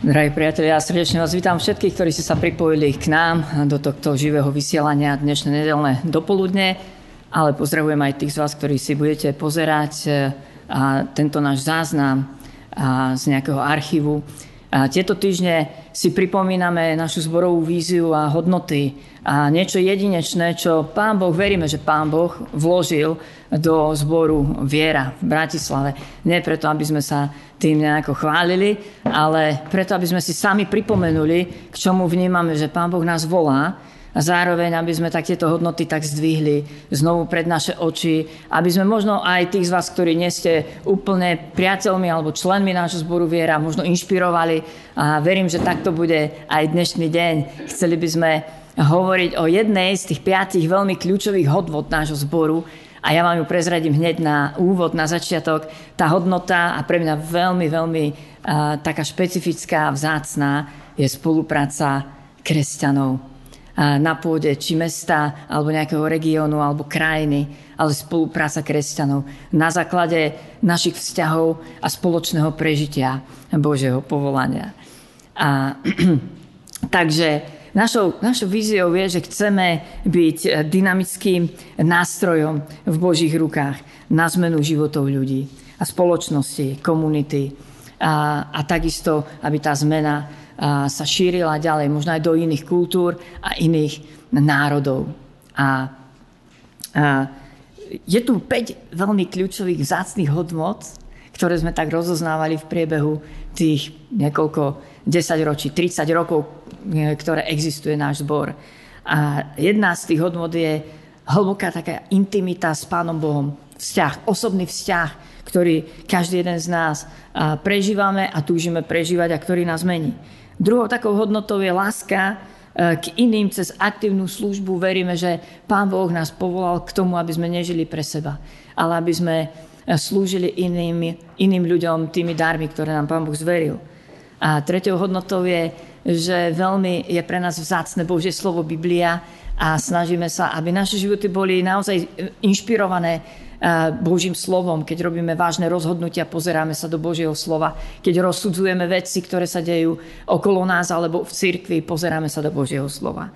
Drahí priatelia, ja srdečne vás vítam všetkých, ktorí ste sa pripojili k nám do tohto živého vysielania dnešné nedelné dopoludne, ale pozdravujem aj tých z vás, ktorí si budete pozerať a tento náš záznam a z nejakého archívu. A tieto týždne si pripomíname našu zborovú víziu a hodnoty a niečo jedinečné, čo Pán Boh, veríme, že Pán Boh vložil do zboru Viera v Bratislave. Nie preto, aby sme sa tým nejako chválili, ale preto, aby sme si sami pripomenuli, k čomu vnímame, že Pán Boh nás volá a zároveň, aby sme tak tieto hodnoty tak zdvihli znovu pred naše oči, aby sme možno aj tých z vás, ktorí nie ste úplne priateľmi alebo členmi nášho zboru viera, možno inšpirovali a verím, že takto bude aj dnešný deň. Chceli by sme hovoriť o jednej z tých piatich veľmi kľúčových hodnot nášho zboru, a ja vám ju prezradím hneď na úvod, na začiatok. Tá hodnota a pre mňa veľmi, veľmi uh, taká špecifická, vzácná je spolupráca kresťanov na pôde či mesta, alebo nejakého regiónu, alebo krajiny, ale spolupráca kresťanov na základe našich vzťahov a spoločného prežitia Božieho povolania. A, takže našou, našou víziou je, že chceme byť dynamickým nástrojom v Božích rukách na zmenu životov ľudí a spoločnosti, komunity a, a takisto, aby tá zmena sa šírila ďalej, možno aj do iných kultúr a iných národov. A, a je tu 5 veľmi kľúčových vzácných hodnot, ktoré sme tak rozoznávali v priebehu tých niekoľko 10 ročí, 30 rokov, ktoré existuje náš zbor. A jedna z tých hodnot je hlboká taká intimita s Pánom Bohom. Vzťah, osobný vzťah, ktorý každý jeden z nás prežívame a túžime prežívať a ktorý nás mení. Druhou takou hodnotou je láska e, k iným cez aktívnu službu. Veríme, že Pán Boh nás povolal k tomu, aby sme nežili pre seba, ale aby sme e, slúžili iným, iným ľuďom tými darmi, ktoré nám Pán Boh zveril. A tretou hodnotou je, že veľmi je pre nás vzácne Božie slovo Biblia a snažíme sa, aby naše životy boli naozaj inšpirované Eh, Božím slovom, keď robíme vážne rozhodnutia, pozeráme sa do Božieho slova, keď rozsudzujeme veci, ktoré sa dejú okolo nás alebo v cirkvi, pozeráme sa do Božieho slova.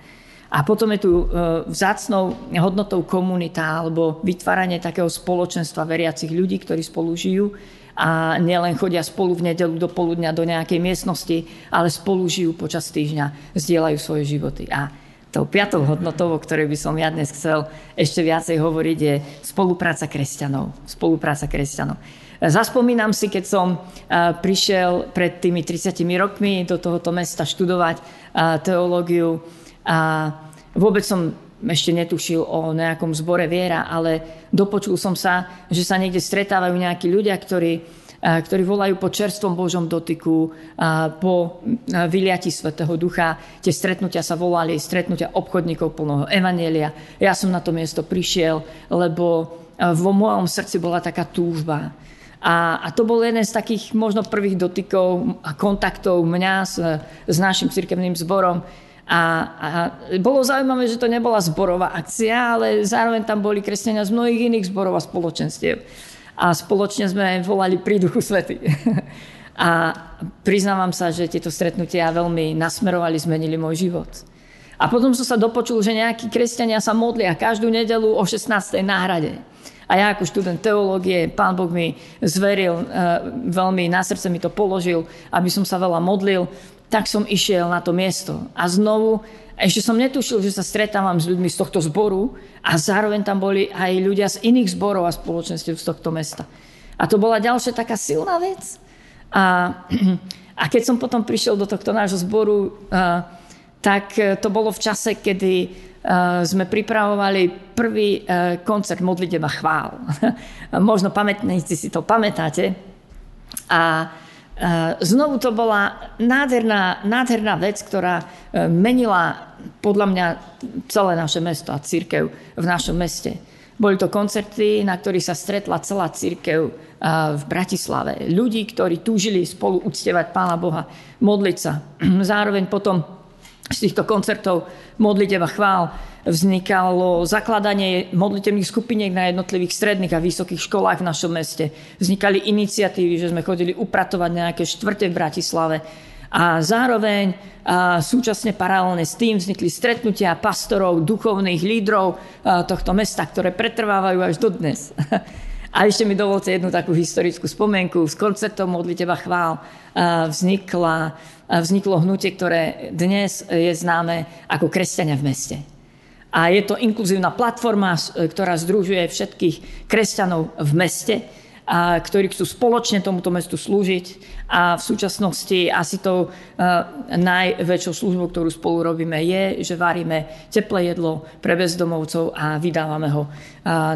A potom je tu eh, vzácnou hodnotou komunita alebo vytváranie takého spoločenstva veriacich ľudí, ktorí spolu žijú a nielen chodia spolu v nedelu do poludňa do nejakej miestnosti, ale spolu žijú počas týždňa, zdieľajú svoje životy. A tou piatou hodnotou, o ktorej by som ja dnes chcel ešte viacej hovoriť, je spolupráca kresťanov. Spolupráca kresťanov. Zaspomínam si, keď som prišiel pred tými 30 rokmi do tohoto mesta študovať teológiu a vôbec som ešte netušil o nejakom zbore viera, ale dopočul som sa, že sa niekde stretávajú nejakí ľudia, ktorí ktorí volajú po čerstvom Božom dotyku, po vyliati Svetého Ducha. Tie stretnutia sa volali stretnutia obchodníkov plného Evanielia. Ja som na to miesto prišiel, lebo vo mojom srdci bola taká túžba. A, a to bol jeden z takých možno prvých dotykov a kontaktov mňa s, s našim cirkevným zborom. A, a bolo zaujímavé, že to nebola zborová akcia, ale zároveň tam boli kresťania z mnohých iných zborov a spoločenstiev a spoločne sme volali pri duchu svety. A priznávam sa, že tieto stretnutia veľmi nasmerovali, zmenili môj život. A potom som sa dopočul, že nejakí kresťania sa modlia každú nedelu o 16. náhrade. A ja ako študent teológie, pán Boh mi zveril, e, veľmi na srdce mi to položil, aby som sa veľa modlil, tak som išiel na to miesto. A znovu ešte som netušil, že sa stretávam s ľuďmi z tohto zboru a zároveň tam boli aj ľudia z iných zborov a spoločenstiev z tohto mesta. A to bola ďalšia taká silná vec. A, a keď som potom prišiel do tohto nášho zboru, tak to bolo v čase, kedy sme pripravovali prvý koncert Modliteba chvál. Možno pamätníci si to pamätáte. A znovu to bola nádherná, nádherná vec, ktorá eh, menila podľa mňa celé naše mesto a církev v našom meste. Boli to koncerty, na ktorých sa stretla celá církev eh, v Bratislave. Ľudí, ktorí túžili spolu uctievať Pána Boha, modliť sa. Zároveň potom z týchto koncertov modlitev chvál vznikalo zakladanie modlitevných skupiniek na jednotlivých stredných a vysokých školách v našom meste. Vznikali iniciatívy, že sme chodili upratovať nejaké štvrte v Bratislave. A zároveň a súčasne paralelne s tým vznikli stretnutia pastorov, duchovných lídrov tohto mesta, ktoré pretrvávajú až do dnes. A ešte mi dovolte jednu takú historickú spomienku. S koncertom Modli teba chvál vznikla, vzniklo hnutie, ktoré dnes je známe ako kresťania v meste. A je to inkluzívna platforma, ktorá združuje všetkých kresťanov v meste a ktorí chcú spoločne tomuto mestu slúžiť. A v súčasnosti asi tou uh, najväčšou službou, ktorú spolu robíme, je, že varíme teplé jedlo pre bezdomovcov a vydávame ho uh,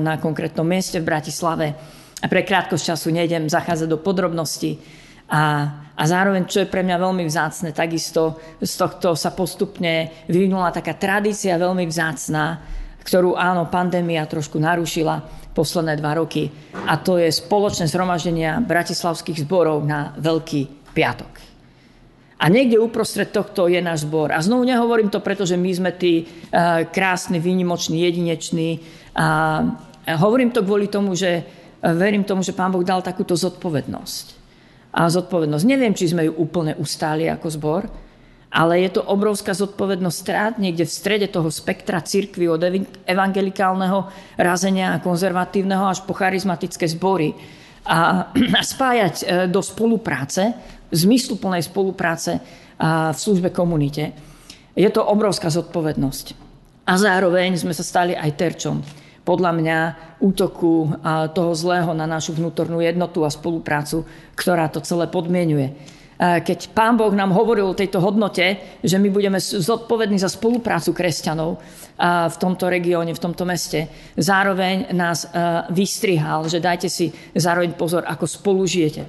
na konkrétnom mieste v Bratislave. A pre krátkosť času nejdem zachádzať do podrobností. A, a zároveň, čo je pre mňa veľmi vzácne, takisto z tohto sa postupne vyvinula taká tradícia veľmi vzácná, ktorú áno, pandémia trošku narušila, posledné dva roky. A to je spoločné zhromaždenia bratislavských zborov na Veľký piatok. A niekde uprostred tohto je náš zbor. A znovu nehovorím to, pretože my sme tí uh, krásni, výnimoční, jedineční. A hovorím to kvôli tomu, že uh, verím tomu, že Pán Boh dal takúto zodpovednosť. A zodpovednosť. Neviem, či sme ju úplne ustáli ako zbor, ale je to obrovská zodpovednosť strát niekde v strede toho spektra cirkvy od evangelikálneho razenia a konzervatívneho až po charizmatické zbory a, a spájať e, do spolupráce, zmysluplnej spolupráce v službe komunite. Je to obrovská zodpovednosť. A zároveň sme sa stali aj terčom podľa mňa útoku toho zlého na našu vnútornú jednotu a spoluprácu, ktorá to celé podmienuje keď Pán Boh nám hovoril o tejto hodnote, že my budeme zodpovední za spoluprácu kresťanov v tomto regióne, v tomto meste, zároveň nás vystrihal, že dajte si zároveň pozor, ako spolu žijete.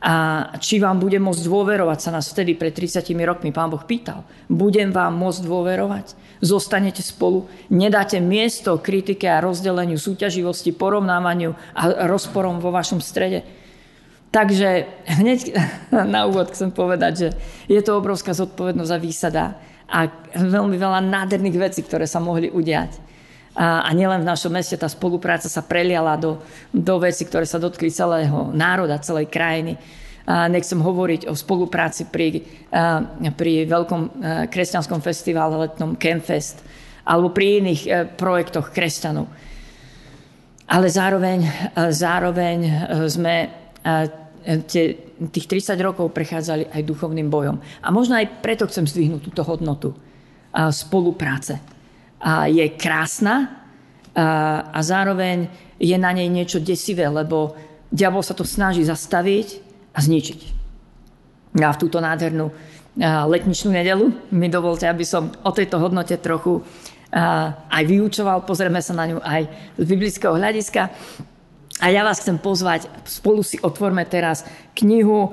A či vám bude môcť dôverovať, sa nás vtedy pred 30 rokmi Pán Boh pýtal. Budem vám môcť dôverovať? Zostanete spolu? Nedáte miesto kritike a rozdeleniu, súťaživosti, porovnávaniu a rozporom vo vašom strede? Takže hneď na úvod chcem povedať, že je to obrovská zodpovednosť a výsada a veľmi veľa nádherných vecí, ktoré sa mohli udiať. A, a nielen v našom meste, tá spolupráca sa preliala do, do vecí, ktoré sa dotkli celého národa, celej krajiny. A nechcem hovoriť o spolupráci pri, a, pri veľkom kresťanskom festivale letnom Campfest alebo pri iných a, projektoch kresťanov. Ale zároveň, zároveň sme tie, tých 30 rokov prechádzali aj duchovným bojom. A možno aj preto chcem zdvihnúť túto hodnotu a spolupráce. Je krásna a, a zároveň je na nej niečo desivé, lebo diabol sa to snaží zastaviť a zničiť. A v túto nádhernú letničnú nedelu mi dovolte, aby som o tejto hodnote trochu aj vyučoval. Pozrieme sa na ňu aj z biblického hľadiska. A ja vás chcem pozvať, spolu si otvorme teraz knihu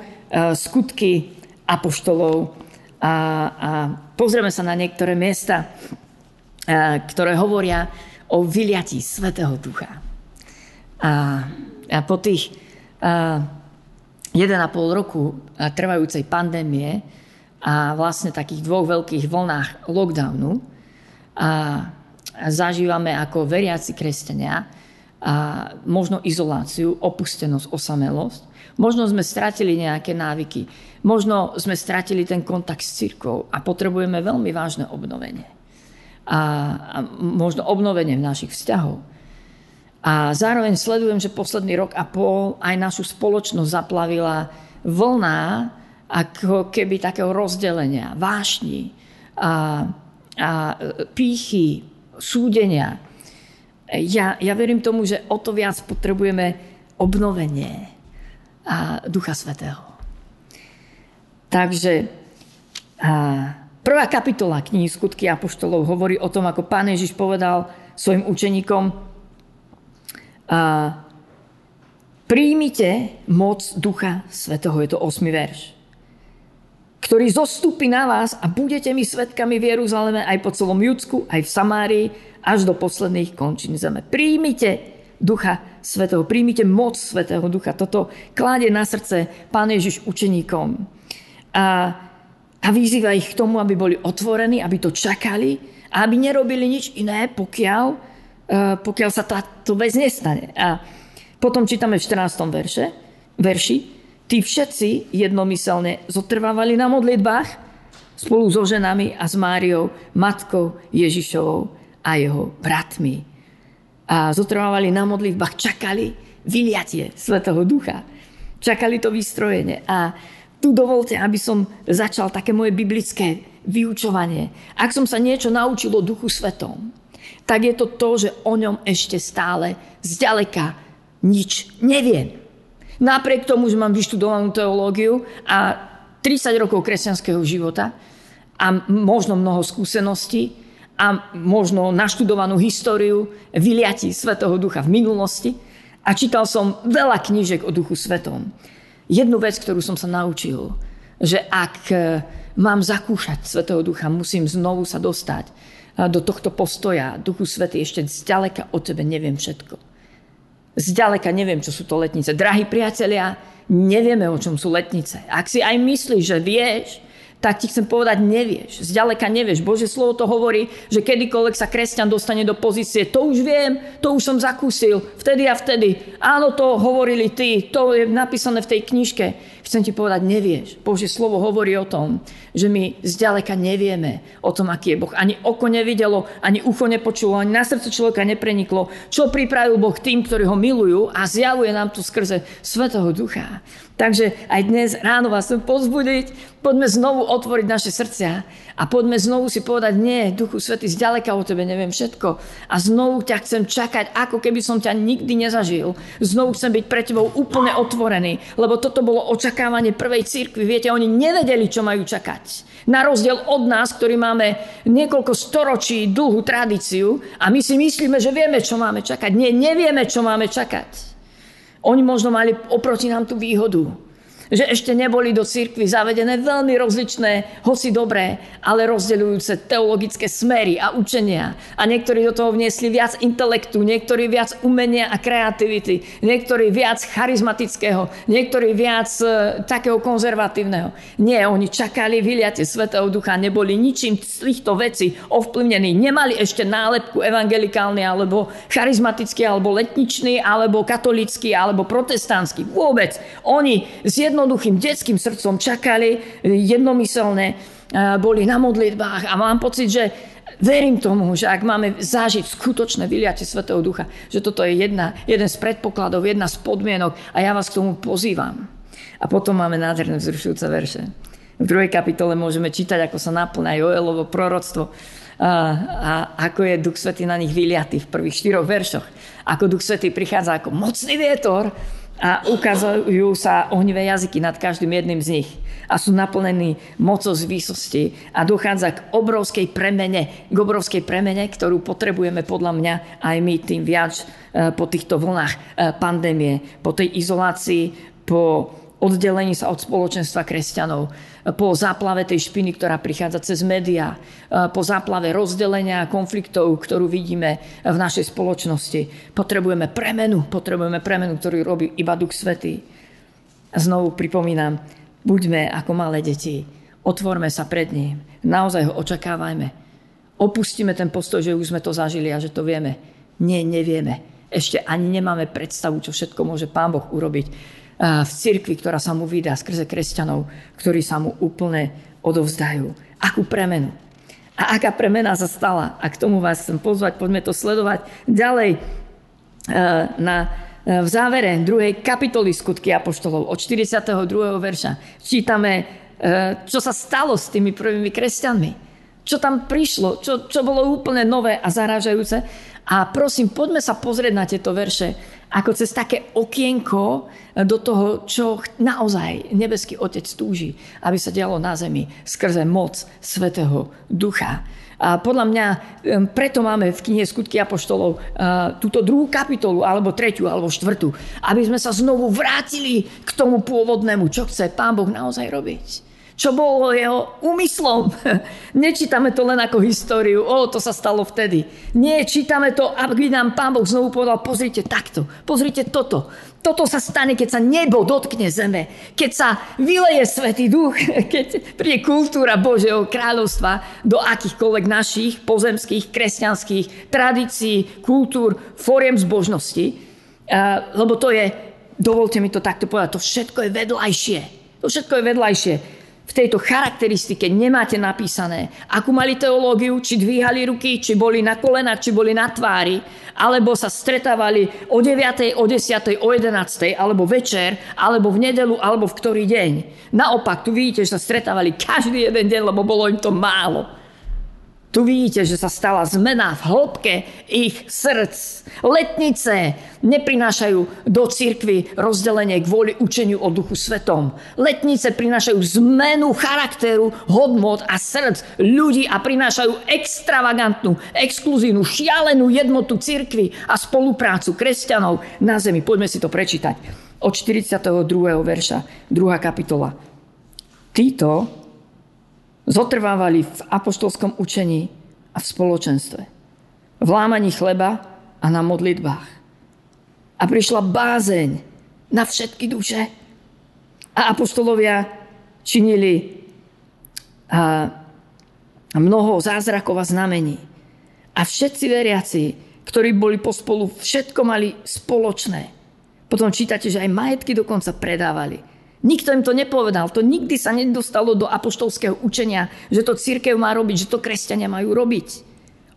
Skutky apoštolov a, a pozrieme sa na niektoré miesta, ktoré hovoria o vyliatí Svetého Ducha. A, a po tých a, 1,5 roku trvajúcej pandémie a vlastne takých dvoch veľkých vlnách lockdownu a, a zažívame ako veriaci kresťania a možno izoláciu, opustenosť, osamelosť. Možno sme stratili nejaké návyky. Možno sme stratili ten kontakt s církou a potrebujeme veľmi vážne obnovenie. A, a možno obnovenie našich vzťahov. A zároveň sledujem, že posledný rok a pol aj našu spoločnosť zaplavila vlna ako keby takého rozdelenia, vášni a, a pýchy, súdenia ja, ja verím tomu, že o to viac potrebujeme obnovenie a Ducha Svetého. Takže a prvá kapitola knihy Skutky Apoštolov hovorí o tom, ako pán Ježiš povedal svojim učeníkom a príjmite moc Ducha Svetého, je to 8. verš ktorý zostúpi na vás a budete mi svetkami v Jeruzaleme aj po celom Judsku, aj v Samárii, až do posledných končín zeme. Príjmite Ducha Svetého, príjmite moc Svetého Ducha. Toto kláde na srdce Pán Ježiš učeníkom. A, a vyzýva ich k tomu, aby boli otvorení, aby to čakali a aby nerobili nič iné, pokiaľ, uh, pokiaľ sa táto vec nestane. A potom čítame v 14. verše, verši, Tí všetci jednomyselne zotrvávali na modlitbách spolu so ženami a s Máriou, matkou Ježišovou a jeho bratmi. A zotrvávali na modlitbách, čakali vyliatie Svetého Ducha. Čakali to vystrojenie. A tu dovolte, aby som začal také moje biblické vyučovanie. Ak som sa niečo naučil o Duchu Svetom, tak je to to, že o ňom ešte stále zďaleka nič neviem. Napriek tomu, že mám vyštudovanú teológiu a 30 rokov kresťanského života a možno mnoho skúseností a možno naštudovanú históriu vyliatí Svetého Ducha v minulosti a čítal som veľa knížek o Duchu Svetom. Jednu vec, ktorú som sa naučil, že ak e, mám zakúšať Svetého Ducha, musím znovu sa dostať e, do tohto postoja. Duchu Svetý, ešte zďaleka o tebe neviem všetko. Zďaleka neviem, čo sú to letnice. Drahí priatelia, nevieme, o čom sú letnice. Ak si aj myslíš, že vieš, tak ti chcem povedať, nevieš. Zďaleka nevieš. Bože slovo to hovorí, že kedykoľvek sa kresťan dostane do pozície, to už viem, to už som zakúsil, vtedy a vtedy. Áno, to hovorili ty, to je napísané v tej knižke. Chcem ti povedať, nevieš. Bože slovo hovorí o tom, že my zďaleka nevieme o tom, aký je Boh. Ani oko nevidelo, ani ucho nepočulo, ani na srdce človeka nepreniklo, čo pripravil Boh tým, ktorí ho milujú a zjavuje nám to skrze Svetého Ducha. Takže aj dnes ráno vás chcem pozbudiť, poďme znovu otvoriť naše srdcia a poďme znovu si povedať, nie, Duchu Svety, zďaleka o tebe neviem všetko a znovu ťa chcem čakať, ako keby som ťa nikdy nezažil. Znovu chcem byť pre tebou úplne otvorený, lebo toto bolo očakávanie prvej cirkvi. Viete, oni nevedeli, čo majú čakať. Na rozdiel od nás, ktorí máme niekoľko storočí dlhú tradíciu a my si myslíme, že vieme, čo máme čakať. Nie, nevieme, čo máme čakať. Oni možno mali oproti nám tú výhodu, že ešte neboli do cirkvy zavedené veľmi rozličné, hoci dobré, ale rozdeľujúce teologické smery a učenia. A niektorí do toho vniesli viac intelektu, niektorí viac umenia a kreativity, niektorí viac charizmatického, niektorí viac e, takého konzervatívneho. Nie, oni čakali vyliate Svetého Ducha, neboli ničím z týchto vecí ovplyvnení. Nemali ešte nálepku evangelikálny, alebo charizmatický, alebo letničný, alebo katolický, alebo protestantský. Vôbec. Oni z jednoduchým detským srdcom čakali jednomyselne, boli na modlitbách a mám pocit, že verím tomu, že ak máme zažiť skutočné vyliate Svetého Ducha, že toto je jedna, jeden z predpokladov, jedna z podmienok a ja vás k tomu pozývam. A potom máme nádherné vzrušujúce verše. V druhej kapitole môžeme čítať, ako sa naplňa Joelovo proroctvo a, a ako je Duch Svetý na nich vyliatý v prvých štyroch veršoch. Ako Duch Svetý prichádza ako mocný vietor a ukazujú sa ohnivé jazyky nad každým jedným z nich a sú naplnení mocou z výsosti a dochádza k obrovskej premene, k obrovskej premene, ktorú potrebujeme podľa mňa aj my tým viac e, po týchto vlnách e, pandémie, po tej izolácii, po oddelení sa od spoločenstva kresťanov, po záplave tej špiny, ktorá prichádza cez médiá, po záplave rozdelenia a konfliktov, ktorú vidíme v našej spoločnosti. Potrebujeme premenu, potrebujeme premenu, ktorú robí iba Duch Svetý. Znovu pripomínam, buďme ako malé deti, otvorme sa pred ním, naozaj ho očakávajme. Opustíme ten postoj, že už sme to zažili a že to vieme. Nie, nevieme. Ešte ani nemáme predstavu, čo všetko môže Pán Boh urobiť v cirkvi, ktorá sa mu vydá skrze kresťanov, ktorí sa mu úplne odovzdajú. Akú premenu. A aká premena sa stala. A k tomu vás chcem pozvať, poďme to sledovať ďalej e, na, e, v závere druhej kapitoly skutky Apoštolov od 42. verša. Čítame, čo sa stalo s tými prvými kresťanmi. Čo tam prišlo, čo, čo bolo úplne nové a zarážajúce. A prosím, poďme sa pozrieť na tieto verše ako cez také okienko do toho, čo naozaj nebeský Otec túži, aby sa dialo na zemi skrze moc Svetého Ducha. A podľa mňa preto máme v knihe Skutky Apoštolov túto druhú kapitolu, alebo tretiu, alebo štvrtú, aby sme sa znovu vrátili k tomu pôvodnému, čo chce Pán Boh naozaj robiť čo bolo jeho úmyslom. Nečítame to len ako históriu, o, to sa stalo vtedy. Nie, čítame to, aby nám Pán Boh znovu povedal, pozrite takto, pozrite toto. Toto sa stane, keď sa nebo dotkne zeme, keď sa vyleje Svetý Duch, keď príde kultúra Božieho kráľovstva do akýchkoľvek našich pozemských, kresťanských tradícií, kultúr, fóriem zbožnosti, lebo to je dovolte mi to takto povedať, to všetko je vedľajšie. To všetko je vedľajšie v tejto charakteristike nemáte napísané, akú mali teológiu, či dvíhali ruky, či boli na kolenách, či boli na tvári, alebo sa stretávali o 9., o 10., o 11., alebo večer, alebo v nedelu, alebo v ktorý deň. Naopak, tu vidíte, že sa stretávali každý jeden deň, lebo bolo im to málo. Tu vidíte, že sa stala zmena v hĺbke ich srdc. Letnice neprinášajú do cirkvy rozdelenie kvôli učeniu o duchu svetom. Letnice prinášajú zmenu charakteru, hodnot a srdc ľudí a prinášajú extravagantnú, exkluzívnu, šialenú jednotu cirkvy a spoluprácu kresťanov na zemi. Poďme si to prečítať. Od 42. verša, 2. kapitola. Títo zotrvávali v apoštolskom učení a v spoločenstve. V lámaní chleba a na modlitbách. A prišla bázeň na všetky duše. A apoštolovia činili mnoho zázrakov a znamení. A všetci veriaci, ktorí boli pospolu, všetko mali spoločné. Potom čítate, že aj majetky dokonca predávali Nikto im to nepovedal. To nikdy sa nedostalo do apoštolského učenia, že to církev má robiť, že to kresťania majú robiť.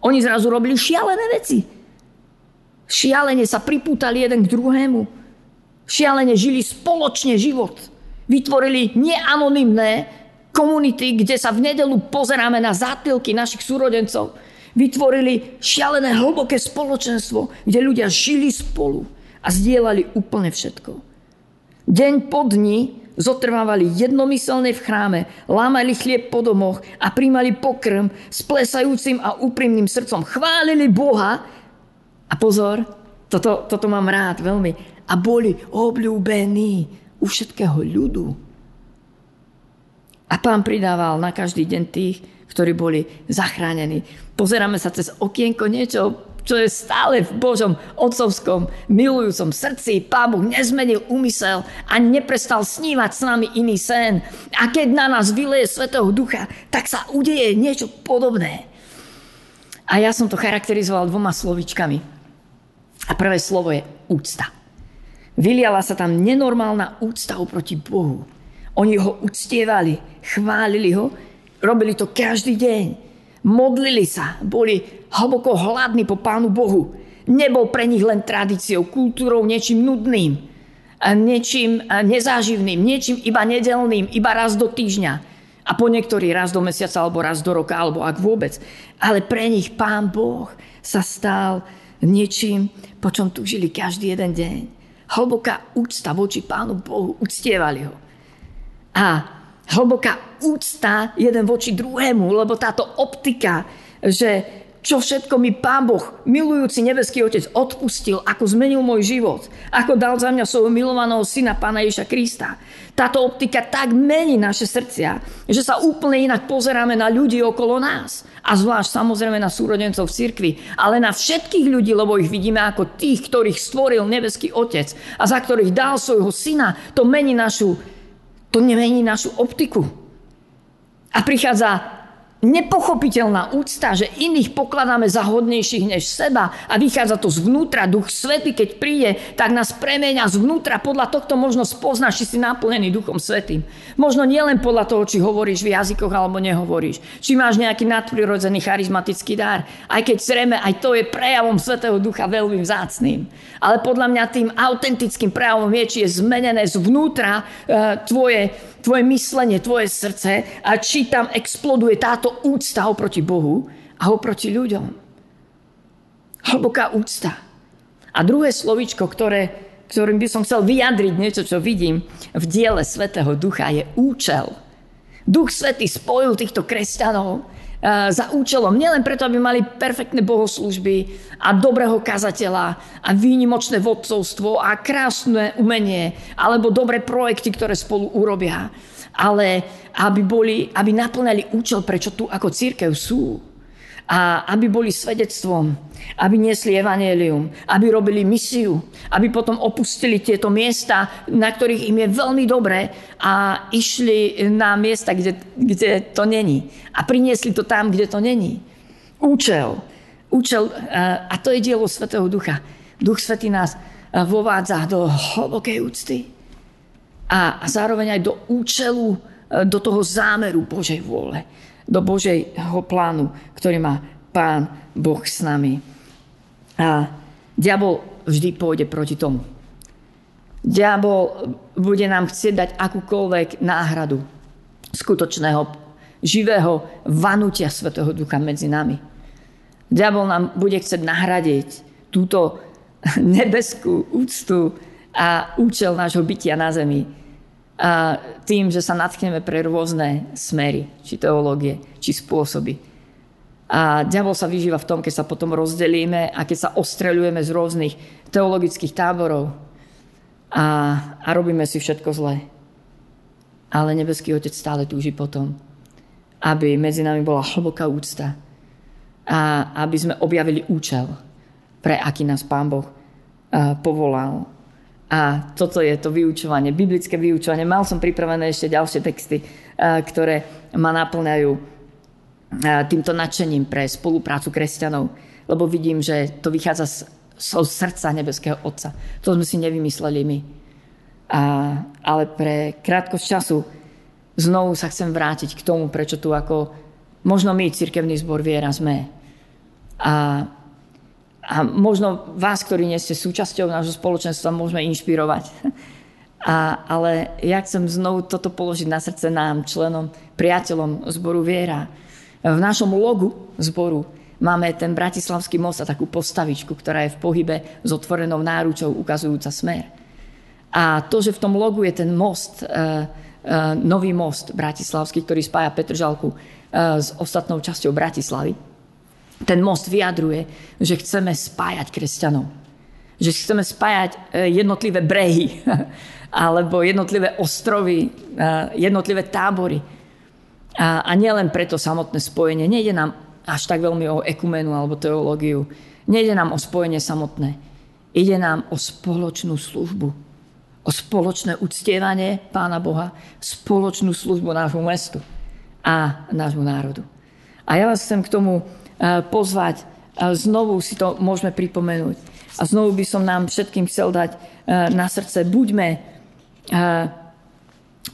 Oni zrazu robili šialené veci. Šialene sa pripútali jeden k druhému. Šialene žili spoločne život. Vytvorili neanonymné komunity, kde sa v nedelu pozeráme na zátilky našich súrodencov. Vytvorili šialené hlboké spoločenstvo, kde ľudia žili spolu a zdieľali úplne všetko. Deň po dni zotrvávali jednomyselne v chráme, lámali chlieb po domoch a príjmali pokrm s plesajúcim a úprimným srdcom. Chválili Boha a pozor, toto, toto mám rád veľmi. A boli obľúbení u všetkého ľudu. A pán pridával na každý deň tých, ktorí boli zachránení. Pozeráme sa cez okienko niečo čo je stále v Božom otcovskom milujúcom srdci. Pán Boh nezmenil úmysel a neprestal snívať s nami iný sen. A keď na nás vyleje Svetého Ducha, tak sa udeje niečo podobné. A ja som to charakterizoval dvoma slovičkami. A prvé slovo je úcta. Vyliala sa tam nenormálna úcta oproti Bohu. Oni ho uctievali, chválili ho, robili to každý deň Modlili sa, boli hlboko hladní po Pánu Bohu. Nebol pre nich len tradíciou, kultúrou, niečím nudným, niečím nezáživným, niečím iba nedelným, iba raz do týždňa. A po niektorý raz do mesiaca, alebo raz do roka, alebo ak vôbec. Ale pre nich Pán Boh sa stal niečím, po čom žili každý jeden deň. Hlboká úcta voči Pánu Bohu, uctievali ho. A hlboká úcta jeden voči druhému, lebo táto optika, že čo všetko mi Pán Boh, milujúci nebeský Otec, odpustil, ako zmenil môj život, ako dal za mňa svojho milovaného syna Pána Ježa Krista. Táto optika tak mení naše srdcia, že sa úplne inak pozeráme na ľudí okolo nás. A zvlášť samozrejme na súrodencov v cirkvi, ale na všetkých ľudí, lebo ich vidíme ako tých, ktorých stvoril nebeský Otec a za ktorých dal svojho syna. To mení našu to nemení našu optiku. A prichádza nepochopiteľná úcta, že iných pokladáme za hodnejších než seba a vychádza to zvnútra. Duch Svety, keď príde, tak nás premenia zvnútra. Podľa tohto možno spoznáš, či si naplnený Duchom Svetým. Možno nielen podľa toho, či hovoríš v jazykoch alebo nehovoríš. Či máš nejaký nadprirodzený charizmatický dar. Aj keď zrejme aj to je prejavom Svetého Ducha veľmi vzácným. Ale podľa mňa tým autentickým prejavom je, či je zmenené zvnútra e, tvoje tvoje myslenie, tvoje srdce a či tam exploduje táto úcta oproti Bohu a oproti ľuďom. Hlboká úcta. A druhé slovičko, ktoré, ktorým by som chcel vyjadriť niečo, čo vidím v diele Svetého Ducha, je účel. Duch Svetý spojil týchto kresťanov Eh, za účelom. Nielen preto, aby mali perfektné bohoslužby a dobrého kazateľa a výnimočné vodcovstvo a krásne umenie alebo dobré projekty, ktoré spolu urobia. Ale aby, boli, aby naplňali účel, prečo tu ako církev sú a aby boli svedectvom, aby niesli evanelium, aby robili misiu, aby potom opustili tieto miesta, na ktorých im je veľmi dobré a išli na miesta, kde, kde to není. A priniesli to tam, kde to není. Účel. Účel, a to je dielo Svetého Ducha. Duch Svetý nás vovádza do hlbokej úcty a, a zároveň aj do účelu, do toho zámeru Božej vôle, do Božejho plánu, ktorý má Pán Boh s nami. A diabol vždy pôjde proti tomu. Diabol bude nám chcieť dať akúkoľvek náhradu skutočného, živého vanutia Svetého Ducha medzi nami. Diabol nám bude chcieť nahradiť túto nebeskú úctu a účel nášho bytia na zemi tým, že sa natkneme pre rôzne smery, či teológie, či spôsoby. A diabol sa vyžíva v tom, keď sa potom rozdelíme a keď sa ostreľujeme z rôznych teologických táborov, a, a robíme si všetko zlé. Ale nebeský Otec stále túži potom, aby medzi nami bola hlboká úcta a aby sme objavili účel, pre aký nás Pán Boh povolal. A toto je to vyučovanie, biblické vyučovanie. Mal som pripravené ešte ďalšie texty, ktoré ma naplňajú týmto nadšením pre spoluprácu kresťanov, lebo vidím, že to vychádza z zo srdca nebeského Otca. To sme si nevymysleli my. A, ale pre krátkosť času znovu sa chcem vrátiť k tomu, prečo tu ako možno my, cirkevný zbor Viera, sme. A, a možno vás, ktorí nie ste súčasťou nášho spoločenstva, môžeme inšpirovať. A, ale ja chcem znovu toto položiť na srdce nám, členom, priateľom zboru Viera. V našom logu zboru Máme ten Bratislavský most a takú postavičku, ktorá je v pohybe s otvorenou náručou ukazujúca smer. A to, že v tom logu je ten most, uh, uh, nový most bratislavský, ktorý spája Petržalku uh, s ostatnou časťou Bratislavy, ten most vyjadruje, že chceme spájať kresťanov. Že chceme spájať jednotlivé brehy alebo jednotlivé ostrovy, jednotlivé tábory. A, a nielen preto samotné spojenie. Nejde nám až tak veľmi o ekumenu alebo teológiu. Nejde nám o spojenie samotné. Ide nám o spoločnú službu. O spoločné uctievanie Pána Boha, spoločnú službu nášmu mestu a nášmu národu. A ja vás chcem k tomu e, pozvať. A znovu si to môžeme pripomenúť. A znovu by som nám všetkým chcel dať e, na srdce. Buďme, e,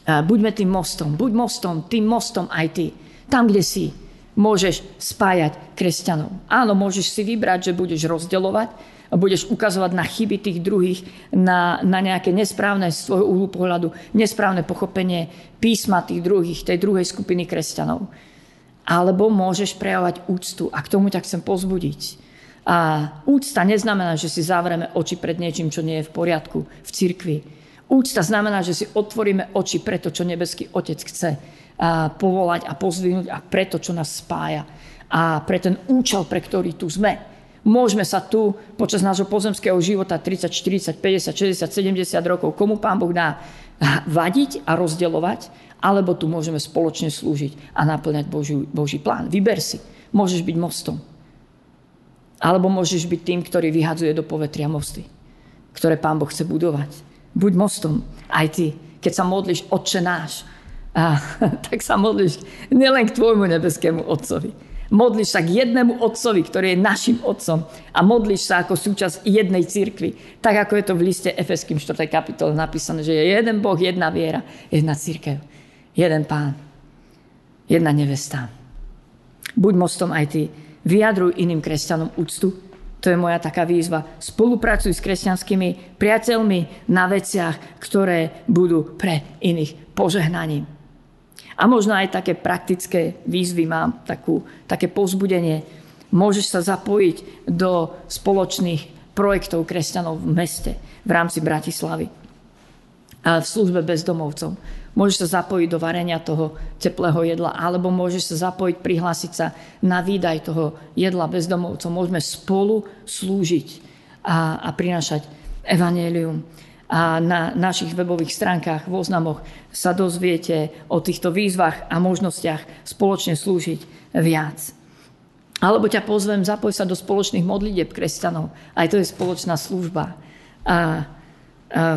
buďme tým mostom. Buď mostom, tým mostom aj ty. Tam, kde si môžeš spájať kresťanov. Áno, môžeš si vybrať, že budeš rozdeľovať budeš ukazovať na chyby tých druhých, na, na nejaké nesprávne z svojho uhlu pohľadu, nesprávne pochopenie písma tých druhých, tej druhej skupiny kresťanov. Alebo môžeš prejavovať úctu a k tomu ťa chcem pozbudiť. A úcta neznamená, že si zavrieme oči pred niečím, čo nie je v poriadku v cirkvi. Úcta znamená, že si otvoríme oči pre to, čo nebeský Otec chce povolať a pozvihnúť a preto, čo nás spája. A pre ten účel, pre ktorý tu sme. Môžeme sa tu počas nášho pozemského života 30, 40, 50, 60, 70 rokov, komu Pán Boh dá, vadiť a rozdeľovať, alebo tu môžeme spoločne slúžiť a naplňať Boží, Boží plán. Vyber si. Môžeš byť mostom. Alebo môžeš byť tým, ktorý vyhadzuje do povetria mosty, ktoré Pán Boh chce budovať. Buď mostom aj ty, keď sa modlíš Otče náš, a, tak sa modlíš nielen k tvojmu nebeskému Otcovi. Modlíš sa k jednému Otcovi, ktorý je našim Otcom a modlíš sa ako súčasť jednej cirkvi. Tak ako je to v liste Efeským 4. kapitole napísané, že je jeden Boh, jedna viera, jedna církev, jeden Pán, jedna nevesta. Buď mostom aj ty. Vyjadruj iným kresťanom úctu. To je moja taká výzva. Spolupracuj s kresťanskými priateľmi na veciach, ktoré budú pre iných požehnaním. A možno aj také praktické výzvy mám, takú, také povzbudenie. Môžeš sa zapojiť do spoločných projektov kresťanov v meste v rámci Bratislavy a v službe bezdomovcom. Môžeš sa zapojiť do varenia toho teplého jedla, alebo môžeš sa zapojiť, prihlásiť sa na výdaj toho jedla bezdomovcom. Môžeme spolu slúžiť a, a prinášať evanelium a na našich webových stránkach, v oznamoch sa dozviete o týchto výzvach a možnostiach spoločne slúžiť viac. Alebo ťa pozvem, zapoj sa do spoločných modlitieb kresťanov. Aj to je spoločná služba. A, a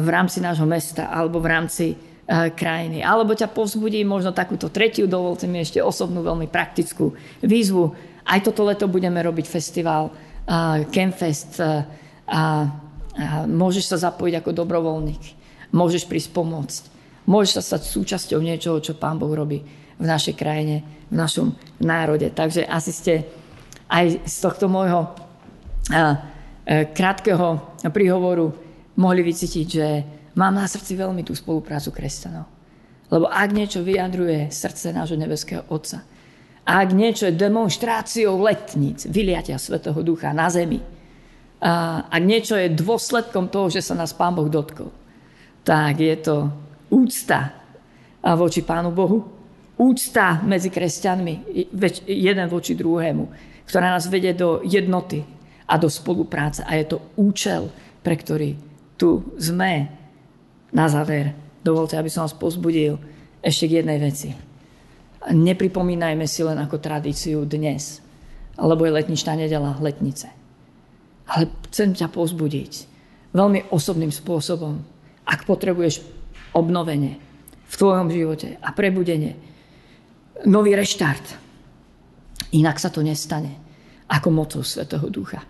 v rámci nášho mesta alebo v rámci krajiny. Alebo ťa povzbudí možno takúto tretiu, dovolte mi ešte osobnú veľmi praktickú výzvu. Aj toto leto budeme robiť festival a, Campfest a, a môžeš sa zapojiť ako dobrovoľník. Môžeš prísť pomôcť. Môžeš sa stať súčasťou niečoho, čo Pán Boh robí v našej krajine, v našom národe. Takže asi ste aj z tohto môjho krátkeho príhovoru mohli vycítiť, že mám na srdci veľmi tú spoluprácu kresťanov. Lebo ak niečo vyjadruje srdce nášho nebeského Otca, ak niečo je demonstráciou letníc, vyliatia Svetého Ducha na zemi, a ak niečo je dôsledkom toho, že sa nás Pán Boh dotkol, tak je to úcta voči Pánu Bohu, úcta medzi kresťanmi, jeden voči druhému, ktorá nás vedie do jednoty a do spolupráce. A je to účel, pre ktorý tu sme. Na záver, dovolte, aby som vás pozbudil ešte k jednej veci. Nepripomínajme si len ako tradíciu dnes, lebo je letničná nedela, letnice. Ale chcem ťa pozbudiť veľmi osobným spôsobom. Ak potrebuješ obnovenie v tvojom živote a prebudenie, nový reštart, inak sa to nestane ako mocou Svetého Ducha.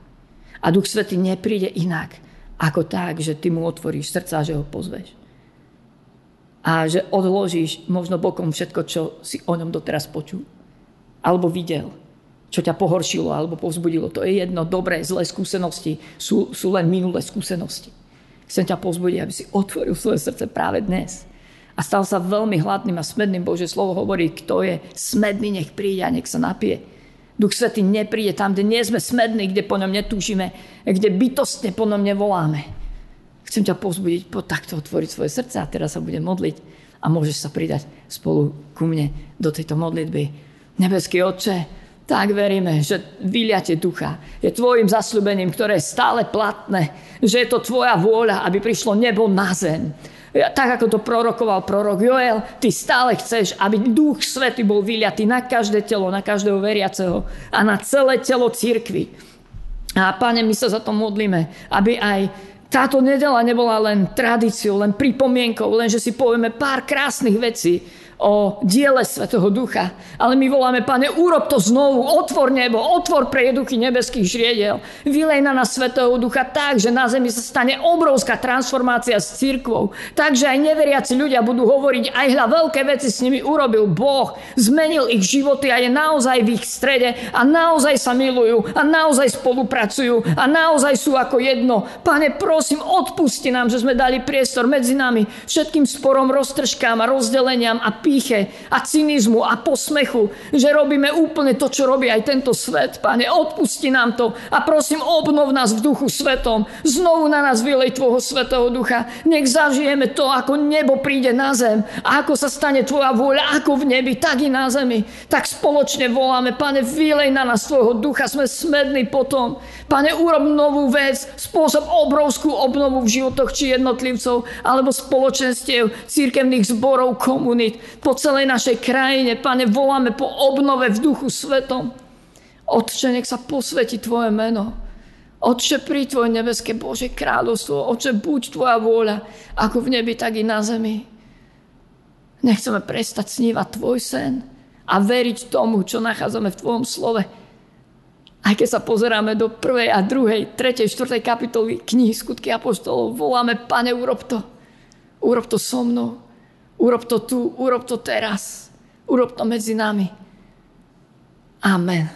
A Duch Svetý nepríde inak ako tak, že ty mu otvoríš srdca že ho pozveš a že odložíš možno bokom všetko, čo si o ňom doteraz počul. Alebo videl, čo ťa pohoršilo alebo povzbudilo. To je jedno, dobré, zlé skúsenosti sú, sú len minulé skúsenosti. Chcem ťa pozbudiť, aby si otvoril svoje srdce práve dnes. A stal sa veľmi hladným a smedným. Bože slovo hovorí, kto je smedný, nech príde a nech sa napije. Duch Svetý nepríde tam, kde nie sme smední, kde po ňom netúžime, kde bytostne po ňom nevoláme Chcem ťa pozbudiť, po takto otvoriť svoje srdce a teraz sa budem modliť a môžeš sa pridať spolu ku mne do tejto modlitby. Nebeský Otče, tak veríme, že vyliate ducha je tvojim zasľubením, ktoré je stále platné, že je to tvoja vôľa, aby prišlo nebo na zem. Tak ako to prorokoval prorok Joel, ty stále chceš, aby duch svety bol vyliatý na každé telo, na každého veriaceho a na celé telo církvy. A pane, my sa za to modlíme, aby aj táto nedela nebola len tradíciou, len pripomienkou, len že si povieme pár krásnych vecí, o diele Svetého Ducha. Ale my voláme, pane, urob to znovu, otvor nebo, otvor pre duchy nebeských žriediel. Vylej na nás Svetého Ducha tak, že na zemi sa stane obrovská transformácia s církvou. Takže aj neveriaci ľudia budú hovoriť, aj hľa veľké veci s nimi urobil Boh. Zmenil ich životy a je naozaj v ich strede a naozaj sa milujú a naozaj spolupracujú a naozaj sú ako jedno. Pane, prosím, odpusti nám, že sme dali priestor medzi nami všetkým sporom, roztržkám a rozdeleniam a píche a cynizmu a posmechu, že robíme úplne to, čo robí aj tento svet. Pane, odpusti nám to a prosím, obnov nás v duchu svetom. Znovu na nás vylej Tvojho svetého ducha. Nech zažijeme to, ako nebo príde na zem a ako sa stane Tvoja vôľa, ako v nebi, tak i na zemi. Tak spoločne voláme, Pane, vylej na nás Tvojho ducha, sme smední potom. Pane, urob novú vec, spôsob obrovskú obnovu v životoch či jednotlivcov, alebo spoločenstiev, církevných zborov, komunít po celej našej krajine. Pane, voláme po obnove v duchu svetom. Otče, nech sa posvetí Tvoje meno. Otče, pri Tvoje nebeské Bože kráľovstvo. Otče, buď Tvoja vôľa, ako v nebi, tak i na zemi. Nechceme prestať snívať Tvoj sen a veriť tomu, čo nachádzame v Tvojom slove. Aj keď sa pozeráme do prvej a druhej, tretej, štvrtej kapitoly knihy Skutky Apoštolov, voláme, Pane, urob to. Urob to so mnou. Urob to tu, urob to teraz. Urob to medzi nami. Amen.